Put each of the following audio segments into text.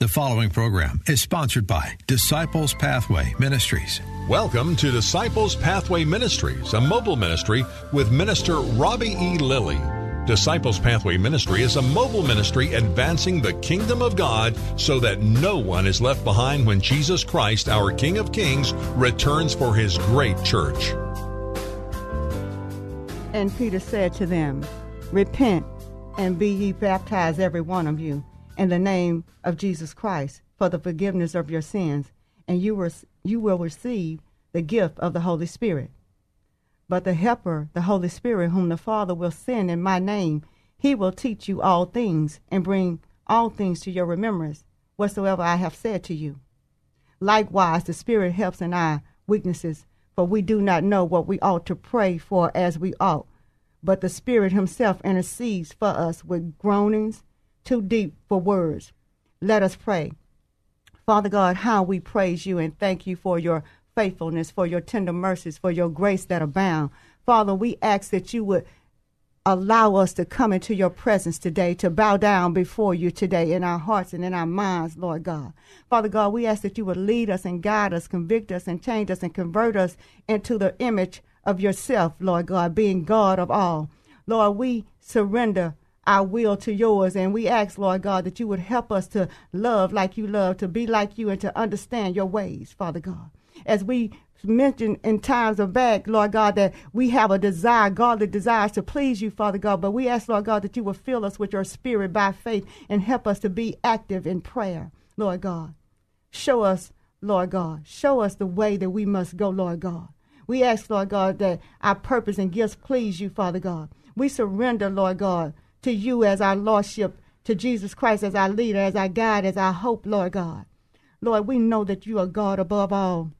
The following program is sponsored by Disciples Pathway Ministries. Welcome to Disciples Pathway Ministries, a mobile ministry with Minister Robbie E. Lilly. Disciples Pathway Ministry is a mobile ministry advancing the kingdom of God so that no one is left behind when Jesus Christ, our King of Kings, returns for his great church. And Peter said to them, Repent and be ye baptized, every one of you in the name of Jesus Christ for the forgiveness of your sins, and you, will you will receive the gift of the Holy Spirit. But the Helper, the Holy Spirit, whom the Father will send in my name, he will teach you all things and bring all things to your remembrance, whatsoever I have said to you. Likewise, the Spirit helps in our weaknesses, for we do not know what we ought to pray for as we ought. But the Spirit Himself intercedes for us with groanings too deep for words. Let us pray. Father God, how we praise you and thank you for your faithfulness, for your tender mercies, for your grace that abound. Father, we ask that you would allow us to come into your presence today, to bow down before you today in our hearts and in our minds, Lord God. Father God, we ask that you would lead us and guide us, convict us and change us and convert us into the image of yourself, Lord God, being God of all. Lord, we surrender our will to yours. And we ask, Lord God, that you would help us to love like you love, to be like you, and to understand your ways, Father God. As we mentioned in times of back, Lord God, that we have a desire, godly desires to please you, Father God. But we ask, Lord God, that you will fill us with your spirit by faith and help us to be active in prayer, Lord God. Show us, Lord God, show us the way that we must go, Lord God. We ask, Lord God, that our purpose and gifts please you, Father God. We surrender, Lord God, to you as our Lordship, to Jesus Christ as our leader, as our guide, as our hope, Lord God. Lord, we know that you are God above all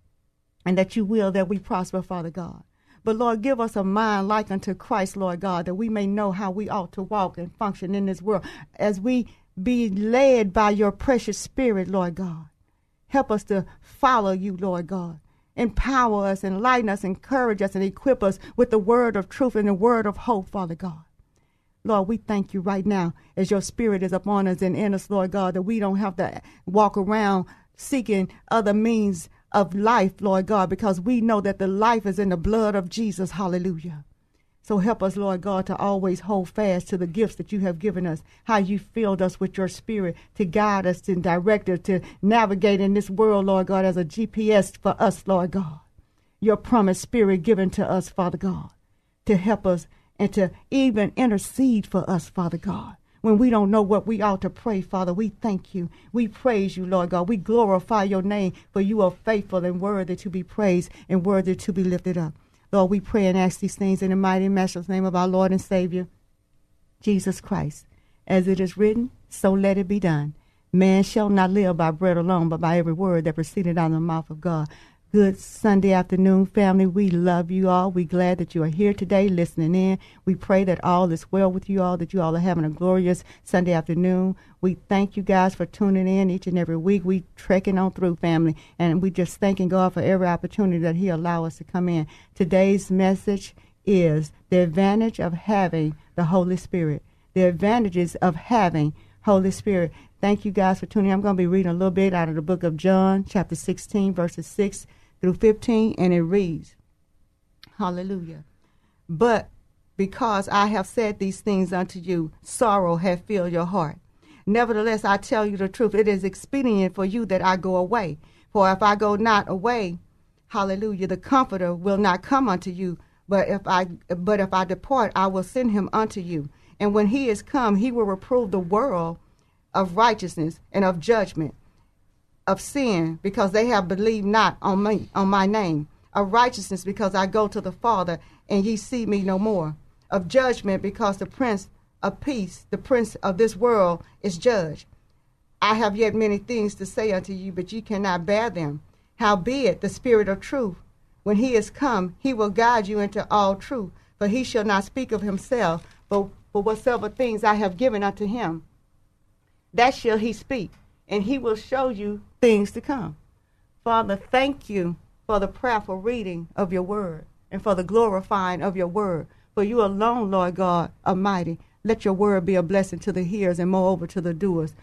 and that you will that we prosper, Father God. But Lord, give us a mind like unto Christ, Lord God, that we may know how we ought to walk and function in this world as we be led by your precious spirit, Lord God. Help us to follow you, Lord God. Empower us, enlighten us, encourage us, and equip us with the word of truth and the word of hope, Father God. Lord, we thank you right now as your spirit is upon us and in us, Lord God, that we don't have to walk around seeking other means of life, Lord God, because we know that the life is in the blood of Jesus. Hallelujah. So help us, Lord God, to always hold fast to the gifts that you have given us, how you filled us with your spirit to guide us and direct us to navigate in this world, Lord God, as a GPS for us, Lord God. Your promised spirit given to us, Father God, to help us and to even intercede for us, Father God. When we don't know what we ought to pray, Father, we thank you. We praise you, Lord God. We glorify your name, for you are faithful and worthy to be praised and worthy to be lifted up. Lord, we pray and ask these things in the mighty and matchless name of our Lord and Savior, Jesus Christ. As it is written, so let it be done. Man shall not live by bread alone, but by every word that proceeded out of the mouth of God. Good Sunday afternoon, family. We love you all. We're glad that you are here today listening in. We pray that all is well with you all, that you all are having a glorious Sunday afternoon. We thank you guys for tuning in each and every week. We trekking on through, family, and we just thanking God for every opportunity that He allow us to come in. Today's message is the advantage of having the Holy Spirit. The advantages of having Holy Spirit. Thank you guys for tuning in. I'm going to be reading a little bit out of the book of John, chapter 16, verses 6 through 15, and it reads, Hallelujah. But because I have said these things unto you, sorrow hath filled your heart. Nevertheless, I tell you the truth, it is expedient for you that I go away. For if I go not away, hallelujah, the comforter will not come unto you. But if I but if I depart, I will send him unto you. And when he is come, he will reprove the world of righteousness and of judgment of sin because they have believed not on me on my name of righteousness because I go to the Father and ye see me no more of judgment because the prince of peace the prince of this world is judged I have yet many things to say unto you, but ye cannot bear them. Howbeit, the Spirit of truth, when he is come, he will guide you into all truth. For he shall not speak of himself, but, but whatsoever things I have given unto him, that shall he speak, and he will show you things to come. Father, thank you for the prayerful reading of your word and for the glorifying of your word. For you alone, Lord God Almighty, let your word be a blessing to the hearers and moreover to the doers.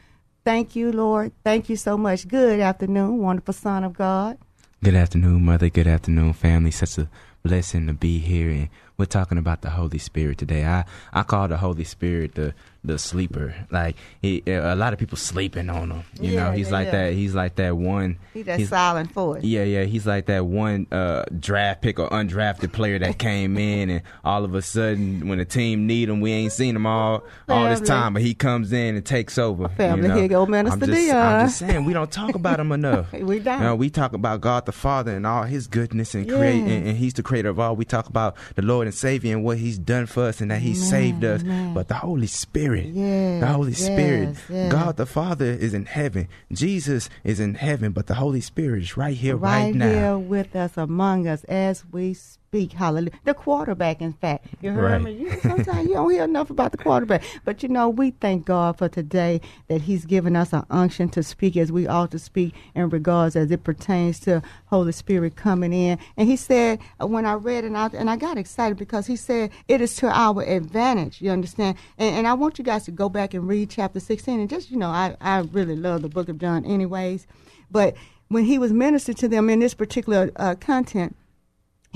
Thank you, Lord. Thank you so much. Good afternoon, wonderful Son of God. Good afternoon, Mother. Good afternoon, family. Such a blessing to be here. And we're talking about the Holy Spirit today. I, I call the Holy Spirit the the sleeper. Like he, a lot of people sleeping on him. You Yeah, know, he's yeah, like yeah. that. He's like that one. He that silent voice. Yeah, yeah, he's like that one uh, draft pick or undrafted player that came in, and all of a sudden, when the team need him, we ain't seen him all all this time, but he comes in and takes over. Family, you know? here you go, Minister I'm just, I'm just saying we don't talk about him enough. We don't. You know, we talk about God the Father and all His goodness and create, and, and He's the creator of all. We talk about the Lord and Savior and what He's done for us and that He saved us. amen. But the Holy Spirit, Yes, the Holy yes, Spirit, yes. God the Father is in heaven. Jesus is in heaven, but the Holy Spirit is right here, right, right now. here with us among us as we speak. Hallelujah. The quarterback, in fact. You heard Right. me? You, sometimes you don't hear enough about the quarterback. But you know, we thank God for today that He's given us an unction to speak as we ought to speak in regards as it pertains to Holy Spirit coming in. And He said, uh, when I read it out, and I got excited because He said, it is to our advantage. You understand? And, and I want you guys to go back and read chapter 16. And just, you know, I, I really love the book of John, anyways. But when He was ministering to them in this particular uh, content,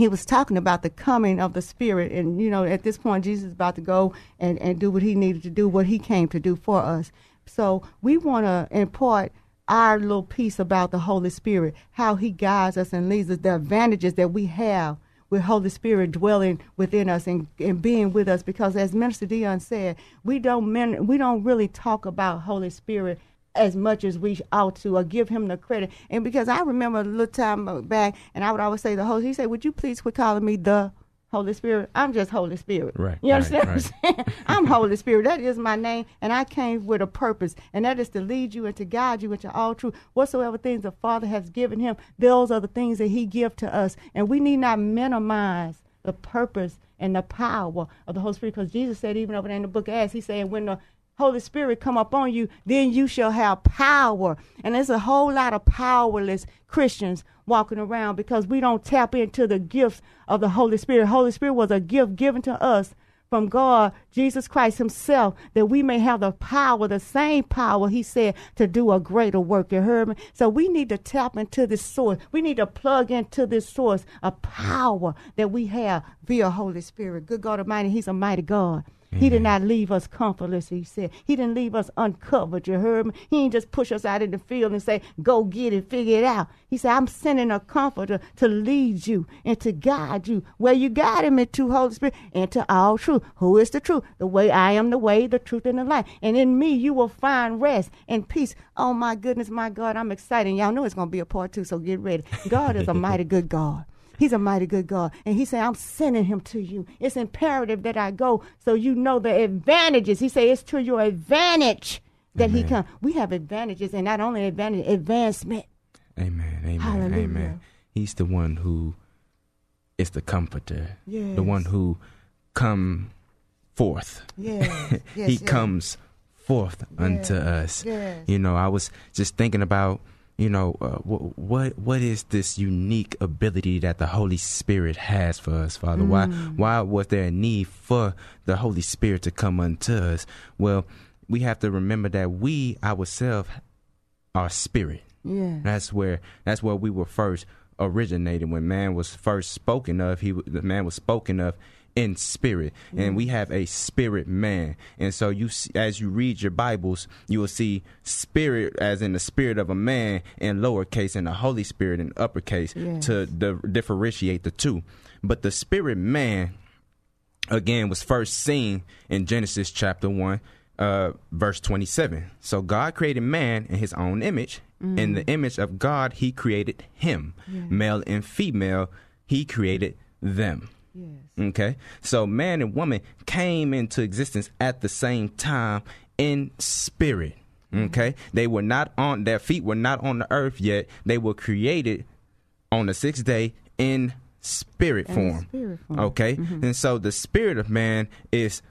he was talking about the coming of the spirit. And you know at this point jesus is about to go and, and do what he needed to do what he came to do for us. So we want to impart our little piece about the holy spirit how he guides us and leads us the advantages that we have with Holy Spirit dwelling within us and, and being with us. Because as Minister Dion said, we don't men, we don't really talk about Holy Spirit as much as we ought to or give him the credit. And because I remember a little time back and I would always say the Holy he said, Would you please quit calling me the Holy Spirit? I'm just Holy Spirit. Right, You right, understand what I'm saying? I'm Holy Spirit. That is my name and I came with a purpose and that is to lead you and to guide you into all truth. Whatsoever things the Father has given him, those are the things that he give to us. And we need not minimize the purpose and the power of the Holy Spirit because Jesus said even over there in the book of Acts, he said when the Holy Spirit come upon you, then you shall have power. And there's a whole lot of powerless Christians walking around because we don't tap into the gifts of the Holy Spirit. Holy Spirit was a gift given to us from God, Jesus Christ Himself, that we may have the power, the same power He said to do a greater work. You heard me? So we need to tap into this source. We need to plug into this source of power that we have via Holy Spirit. Good God Almighty, He's a mighty God. He did mm-hmm. not leave us comfortless, he said. He didn't leave us uncovered, you heard me? He didn't just push us out in the field and say, go get it, figure it out. He said, I'm sending a comforter to lead you and to guide you where you guide him into Holy Spirit into all truth. Who is the truth? The way I am the way, the truth, and the life. And in me you will find rest and peace. Oh my goodness, my God, I'm excited. Y'all know it's gonna be a part two, so get ready. God is a mighty good God. He's a mighty good God. And he said, I'm sending him to you. It's imperative that I go so you know the advantages. He said, it's to your advantage that he come. We have advantages, and not only advantage, advancement. Amen. Amen. Hallelujah. Amen. He's the one who is the comforter. Yes. The one who come forth. Yes, yes, he yes. comes forth unto us. You know, I was just thinking about, you know, uh, what, what what is this unique ability that the Holy Spirit has for us, Father? Why Mm. why was there a need for the Holy Spirit to come unto us? Well, we have to remember that we ourselves are spirit. Yeah. That's where that's where we were first originated. When man was first spoken of, he the man was spoken of in spirit, and we have a spirit man. And so you, as you read your Bibles, you will see spirit as in the spirit of a man in lowercase, and the Holy Spirit in uppercase Yes. to di- differentiate the two. But the spirit man again was first seen in Genesis chapter 1 uh verse 27 so God created man in his own image. In the image of God he created him. Male and female he created them Yes. okay so man and woman came into existence at the same time in spirit Okay, they were not on their feet were not on the earth yet. They were created on the sixth day in spirit form. spirit form. Okay, Mhm. and so the spirit of man is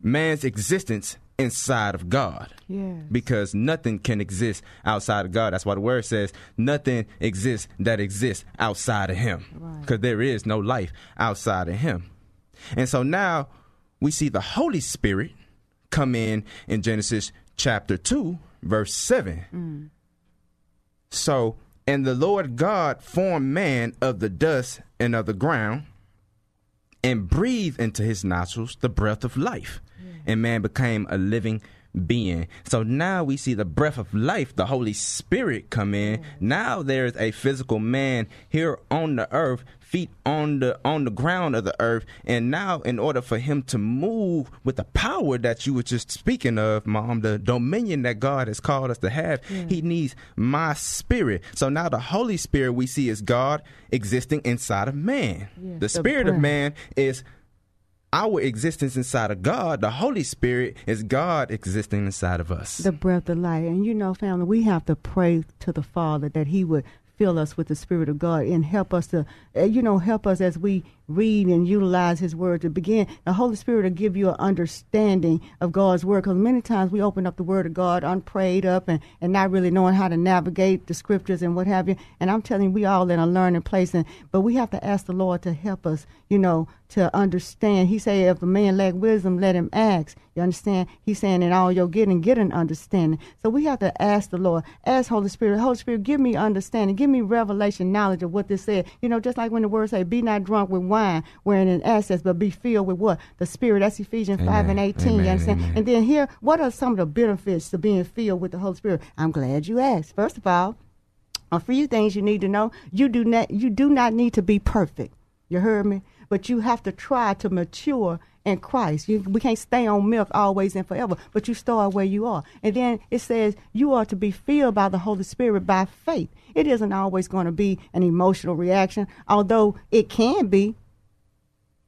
man's existence inside of God. Yes. Because nothing can exist outside of God. That's why the word says nothing exists that exists outside of Him. Right. Because there is no life outside of Him. And so now we see the Holy Spirit come in in Genesis chapter 2, verse 7. Mm. So, and the Lord God formed man of the dust and of the ground and breathed into his nostrils the breath of life. And man became a living being. So now we see the breath of life, the Holy Spirit come in. Now there's a physical man here on the earth, feet on the on the ground of the earth. And now in order for him to move with the power that you were just speaking of, mom, the dominion that God has called us to have, Yeah. he needs my spirit. So now the Holy Spirit we see is God existing inside of man. Yes, the the spirit of man is our existence inside of God. The Holy Spirit is God existing inside of us. the breath of life. And you know, family, we have to pray to the Father that He would fill us with the Spirit of God and help us to, uh, you know, help us as we read and utilize His Word to begin. The Holy Spirit will give you an understanding of God's Word because many times we open up the Word of God unprayed up and, and not really knowing how to navigate the Scriptures and what have you. And I'm telling you, we all in a learning place, and but we have to ask the Lord to help us, you know, to understand. He say, if a man lack wisdom, let him ask. You understand? He's saying, in all your getting, get an understanding. So we have to ask the Lord, ask Holy Spirit, Holy Spirit, give me understanding, give me revelation, knowledge of what this said. You know, just like when the word say, be not drunk with wine, wherein in excess, but be filled with what? The Spirit. That's Ephesians 5 and Amen. 18. you understand? Amen. And then here, what are some of the benefits to being filled with the Holy Spirit? I'm glad you asked. First of all, a few things you need to know. You do not you do not need to be perfect. You heard me? But you have to try to mature in Christ. You, we can't stay on milk always and forever, but you start where you are. And then it says you are to be filled by the Holy Spirit by faith. It isn't always going to be an emotional reaction, although it can be,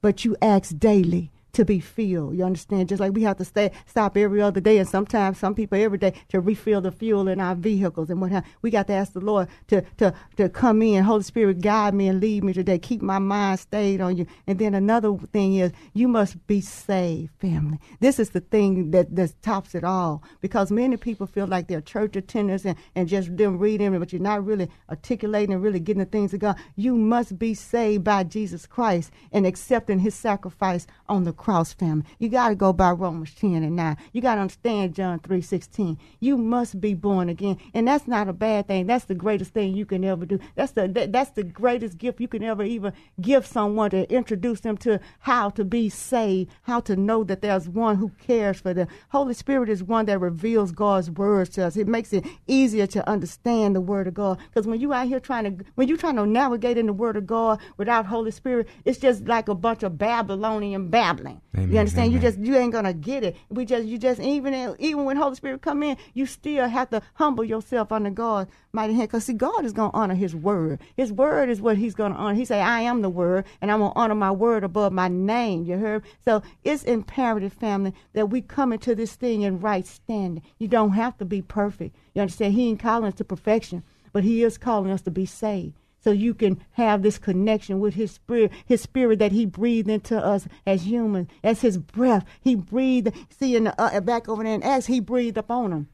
but you ask daily to be filled. You understand? Just like we have to stay stop every other day, and sometimes some people every day to refill the fuel in our vehicles and what have. We got to ask the Lord to to to come in. Holy Spirit, guide me and lead me today. Keep my mind stayed on you. And then another thing is you must be saved, family. This is the thing that that tops it all because many people feel like they're church attenders and and just them reading, but you're not really articulating and really getting the things of God. You must be saved by Jesus Christ and accepting His sacrifice on the cross, family. You got to go by Romans 10 and 9. You got to understand John 3 16. You must be born again. And that's not a bad thing. That's the greatest thing you can ever do. That's the that, that's the greatest gift you can ever even give someone to introduce them to how to be saved, how to know that there's one who cares for them. Holy Spirit is one that reveals God's words to us. It makes it easier to understand the word of God. Because when you out here trying to when you trying to navigate in the word of God without Holy Spirit, it's just like a bunch of Babylonian babbling. Amen, you understand? You just you ain't gonna get it. We just you just even even when Holy Spirit come in, you still have to humble yourself under God's mighty hand. Cause see, God is gonna honor His word. His word is what He's gonna honor. He say, "I am the word, and I'm gonna honor my word above my name." You heard? So it's imperative, family, that we come into this thing in right standing. You don't have to be perfect. You understand? He ain't calling us to perfection, but He is calling us to be saved so you can have this connection with his spirit his spirit that he breathed into us as humans as his breath. He breathed see in the, uh, back over there in acts he breathed upon them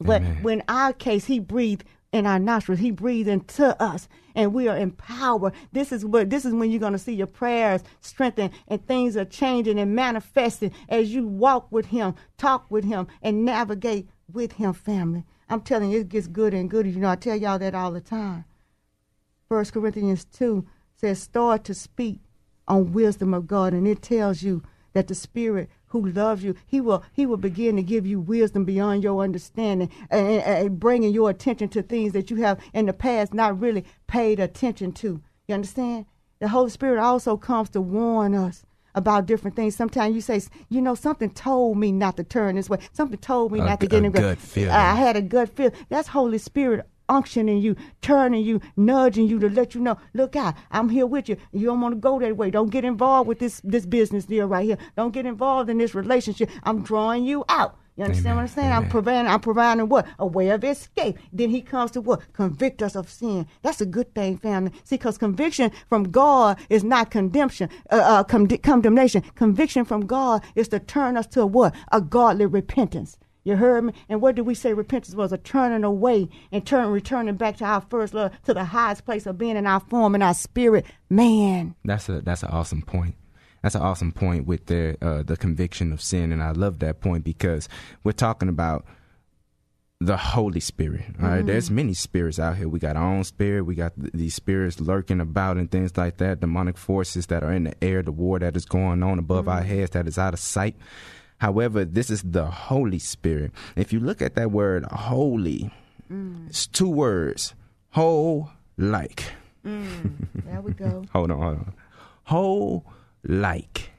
but when our case he breathed in our nostrils he breathed into us and we are empowered. This is what this is when you're going to see your prayers strengthened and things are changing and manifesting as you walk with him talk with him and navigate with him family. I'm telling you it gets good and good. You know i tell y'all that all the time First Corinthians 2 says, start to speak on wisdom of God, and it tells you that the Spirit who loves you, He will He will begin to give you wisdom beyond your understanding, and, and- and bringing your attention to things that you have in the past not really paid attention to. You understand? The Holy Spirit also comes to warn us about different things. Sometimes you say, you know, something told me not to turn this way. Something told me A not to get a in. gut feeling. I had a good feel. That's Holy Spirit unctioning you, turning you, nudging you to let you know, look out, I'm here with you. You don't want to go that way. Don't get involved with this this business deal right here. Don't get involved in this relationship. I'm drawing you out. You understand Amen. what I'm saying? I'm providing, I'm providing what? A way of escape. Then he comes to what? Convict us of sin. That's a good thing, family. See, because conviction from God is not condemnation, uh, uh, con- condemnation. Conviction from God is to turn us to what? A godly repentance. You heard me? And what did we say repentance was? A turning away and turn, returning back to our first love, to the highest place of being in our form and our spirit. Man. That's a that's an awesome point. That's an awesome point with the uh, the conviction of sin, and I love that point because we're talking about the Holy Spirit. All right? there's many spirits out here. We got our own spirit. We got th- these spirits lurking about and things like that. Demonic forces that are in the air, the war that is going on above our heads that is out of sight. However, this is the Holy Spirit. If you look at that word holy, mm. it's two words: whole like. Mm. There we go. Hold on, hold on. Whole like.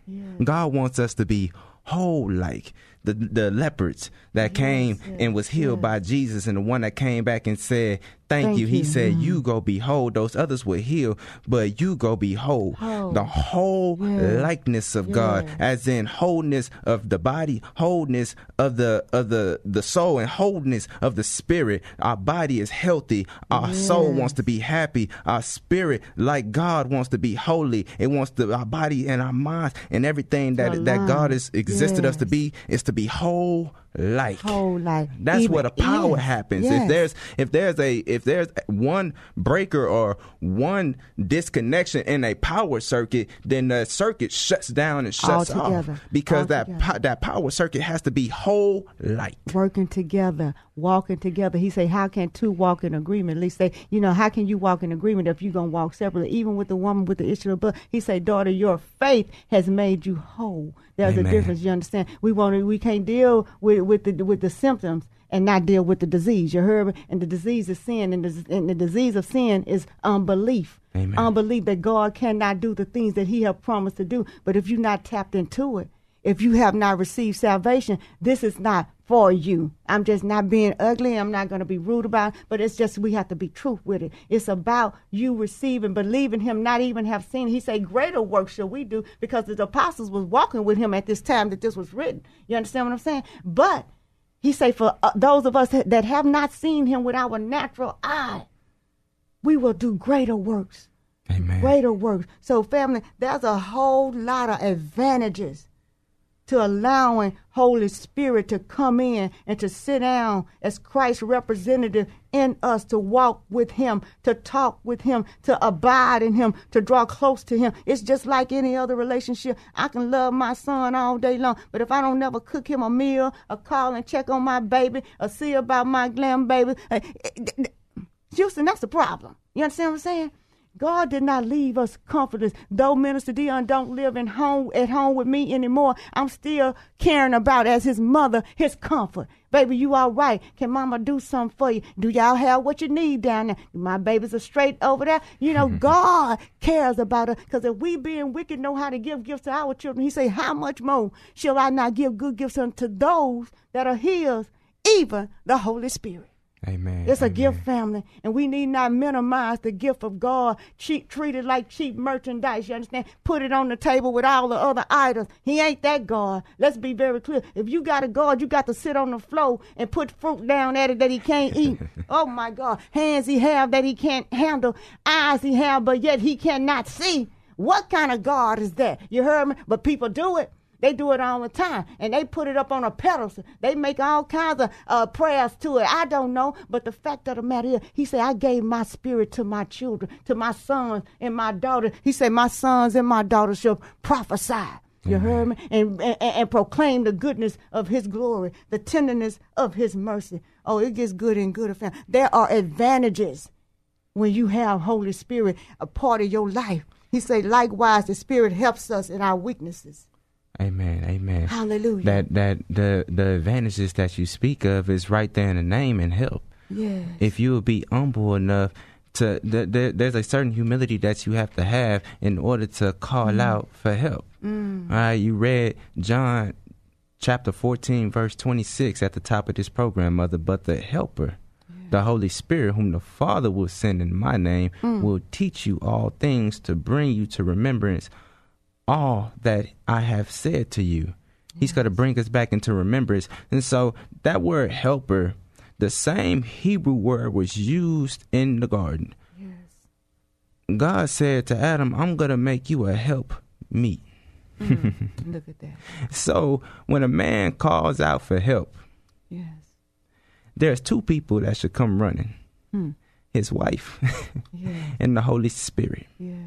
God wants us to be whole like. The the leopards that came and was healed by Jesus and the one that came back and said, Thank, Thank you. He you. said, You mm-hmm. go be whole. Those others were healed, but you go be whole. The whole Yeah. likeness of God, as in wholeness of the body, wholeness of the of the the soul, and wholeness of the spirit. Our body is healthy. Our soul wants to be happy. Our spirit, like God, wants to be holy. It wants to our body and our minds and everything that that. God has existed us to be is to be whole like. Whole like. That's Even- where the power happens. yes. If there's if there's a if there's one breaker or one disconnection in a power circuit, then the circuit shuts down and shuts off because that Altogether. po- that power circuit has to be whole like. working together, walking together. He say, "How can two walk in agreement?" At least say, you know, how can you walk in agreement if you're gonna walk separately? Even with the woman with the issue of blood, he say, "Daughter, your faith has made you whole." There's Amen. a difference. You understand? We want to. We can't deal with with the with the symptoms and not deal with the disease. You heard me? And the disease is sin, and the, and the disease of sin is unbelief. Amen. Unbelief that God cannot do the things that He have promised to do. But if you're not tapped into it, if you have not received salvation, this is not for you. I'm just not being ugly. I'm not going to be rude about it, but it's just we have to be truth with it. It's about you receiving, believing him, not even have seen. He said, greater work shall we do because the apostles was walking with him at this time that this was written. You understand what I'm saying? But he say for uh, those of us that have not seen him with our natural eye, we will do greater works Amen. greater works. So, family, there's a whole lot of advantages to allowing Holy Spirit to come in and to sit down as Christ's representative in us, to walk with Him, to talk with Him, to abide in Him, to draw close to Him. It's just like any other relationship. I can love my son all day long, but if I don't never cook him a meal, or call and check on my baby, or see about my glam baby, uh, eh, eh, eh, Houston, that's the problem. You understand what I'm saying? God did not leave us comfortless. Though Minister Dion don't live in home at home with me anymore, I'm still caring about as his mother his comfort. Baby, you all right? Can Mama do something for you? Do y'all have what you need down there? My babies are straight over there. You know, God cares about us because if we being wicked know how to give gifts to our children, He say, "How much more shall I not give good gifts unto those that are His, even the Holy Spirit?" Amen. It's a gift, family, and we need not minimize the gift of God. Cheap, treat it like cheap merchandise. You understand? Put it on the table with all the other items. He ain't that God. Let's be very clear. If you got a God, you got to sit on the floor and put fruit down at it that he can't eat. oh my God! Hands he have that he can't handle. Eyes he have, but yet he cannot see. What kind of God is that? You heard me? But people do it. They do it all the time, and they put it up on a pedestal. They make all kinds of uh, prayers to it. I don't know, but the fact of the matter is, he said, "I gave my spirit to my children, to my sons and my daughters." He said, "My sons and my daughters shall prophesy." You heard me, and, and and proclaim the goodness of His glory, the tenderness of His mercy. Oh, it gets good and good. There are advantages when you have Holy Spirit a part of your life. He said, likewise, the Spirit helps us in our weaknesses. Amen. Amen. Hallelujah. That that the the advantages that you speak of is right there in the name and help. Yes. If you would be humble enough to, th- th- there's a certain humility that you have to have in order to call Mm. out for help. All right, you read John chapter 14, verse 26 at the top of this program, Mother. But the Helper, the Holy Spirit, whom the Father will send in my name, Mm. will teach you all things to bring you to remembrance all that I have said to you. He's going to bring us back into remembrance. And so that word helper, the same Hebrew word was used in the garden. Yes. God said to Adam, I'm going to make you a help meet. Mm, look at that. So when a man calls out for help, Yes. there's two people that should come running Hmm. his wife Yes. and the Holy Spirit. Yes.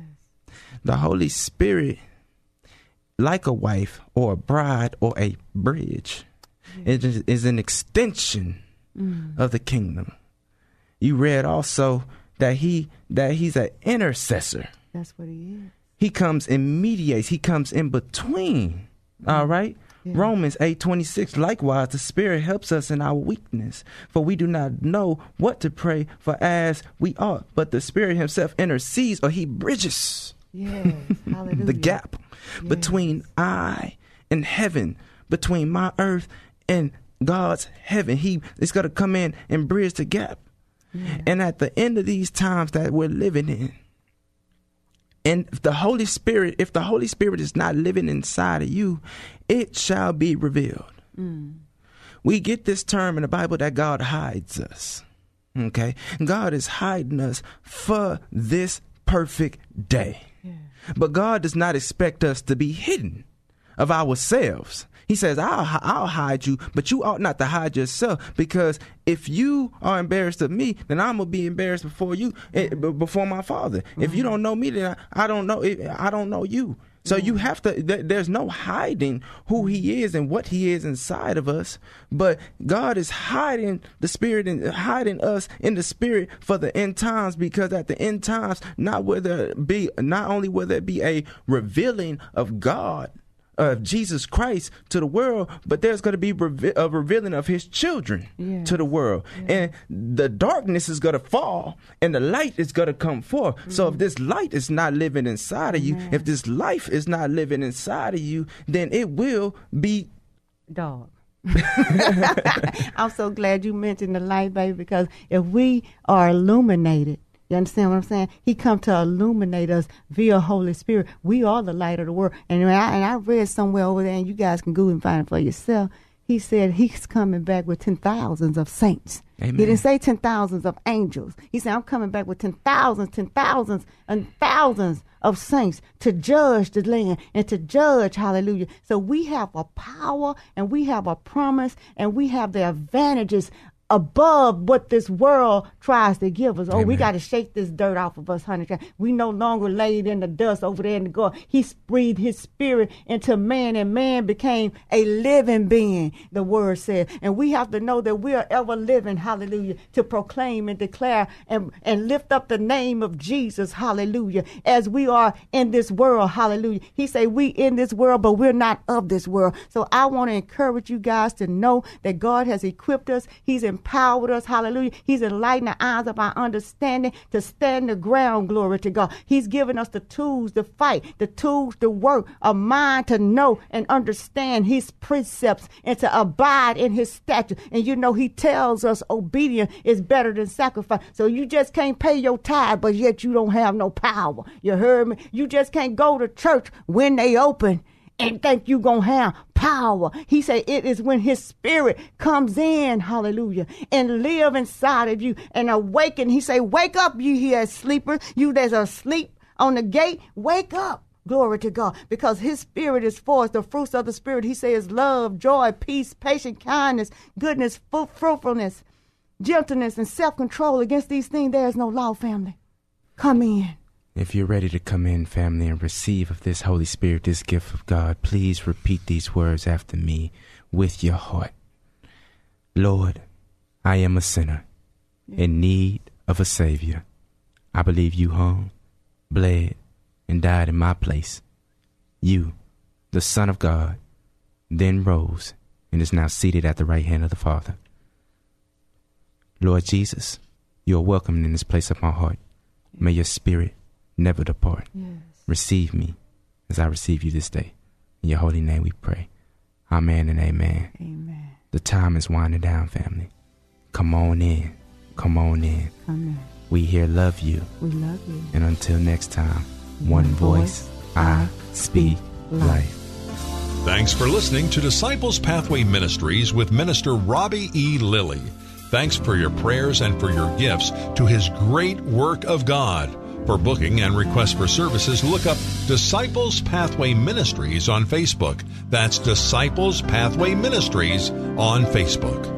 The Holy Spirit, like a wife or a bride or a bridge, it is an extension Mm. of the kingdom. You read also that he that he's an intercessor. That's what he is. He comes and mediates. He comes in between. All right. Yeah. Romans eight twenty six. Likewise, the Spirit helps us in our weakness, for we do not know what to pray for as we ought. But the Spirit Himself intercedes, or He bridges Yes. Hallelujah. the gap Yes. between I and heaven, between my earth and God's heaven. He is going to come in and bridge the gap. And at the end of these times that we're living in, and if the Holy Spirit, if the Holy Spirit is not living inside of you, it shall be revealed. Mm. We get this term in the Bible that God hides us. Okay? God is hiding us for this perfect day. But God does not expect us to be hidden of ourselves. He says, I'll, I'll hide you, but you ought not to hide yourself because if you are embarrassed of me, then I'm going to be embarrassed before you, eh, before my father. If you don't know me, then I, I don't know, eh, I don't know you. So you mm-hmm. have to. Th- there's no hiding who He is and what He is inside of us. But God is hiding the Spirit and hiding us in the Spirit for the end times. Because at the end times, not will there be not only will there be a revealing of God of Jesus Christ to the world, but there's going to be reve- a revealing of His children Yes. to the world, and the darkness is going to fall, and the light is going to come forth. So if mm-hmm. this light is not living inside of you, if this life is not living inside of you, then it will be dog. I'm so glad you mentioned the light, baby, because if we are illuminated, you understand what I'm saying? He come to illuminate us via Holy Spirit. We are the light of the world. And I, and I read somewhere over there, and you guys can go and find it for yourself. He said he's coming back with ten thousands of saints. Amen. He didn't say ten thousands of angels. He said, I'm coming back with ten thousands, ten thousands, and thousands of saints to judge the land and to judge, hallelujah. So we have a power and we have a promise and we have the advantages above what this world tries to give us. Oh, we got to shake this dirt off of us, honey. We no longer laid in the dust over there in the garden. He breathed his spirit into man, and man became a living being, the word said. And we have to know that we are ever living, hallelujah, to proclaim and declare and, and lift up the name of Jesus, hallelujah, as we are in this world, hallelujah. He say we in this world, but we're not of this world. So I want to encourage you guys to know that God has equipped us. He's empowered us, hallelujah. He's enlightened the eyes of our understanding to stand the ground, glory to God. He's given us the tools to fight, the tools to work, a mind to know and understand his precepts and to abide in his statutes. And you know, he tells us obedience is better than sacrifice. So you just can't pay your tithe, but yet you don't have no power. You heard me? You just can't go to church when they open and think you gonna have power. He said it is when his spirit comes in, hallelujah, and live inside of you and awaken. He say, wake up, you here sleepers, you that's asleep on the gate, wake up. Glory to God, because His Spirit is for us. The fruits of the Spirit, He says, love, joy, peace, patience, kindness, goodness, fu- fruitfulness, gentleness, and self-control. Against these things, there is no law, family. Come in. If you're ready to come in, family, and receive of this Holy Spirit, this gift of God, please repeat these words after me with your heart. Lord, I am a sinner in need of a Savior. I believe you hung, bled, and died in my place. You, the Son of God, then rose and is now seated at the right hand of the Father. Lord Jesus, you are welcome in this place of my heart. May your spirit never depart. Receive me as I receive you this day. In your holy name we pray. Amen and amen. Amen. The time is winding down, family. Come on in. Come on in. Come in. We here love you. We love you. And until next time, one voice, I speak life. Thanks for listening to Disciples Pathway Ministries with Minister Robbie E. Lilly. Thanks for your prayers and for your gifts to his great work of God. For booking and requests for services, look up Disciples Pathway Ministries on Facebook. That's Disciples Pathway Ministries on Facebook.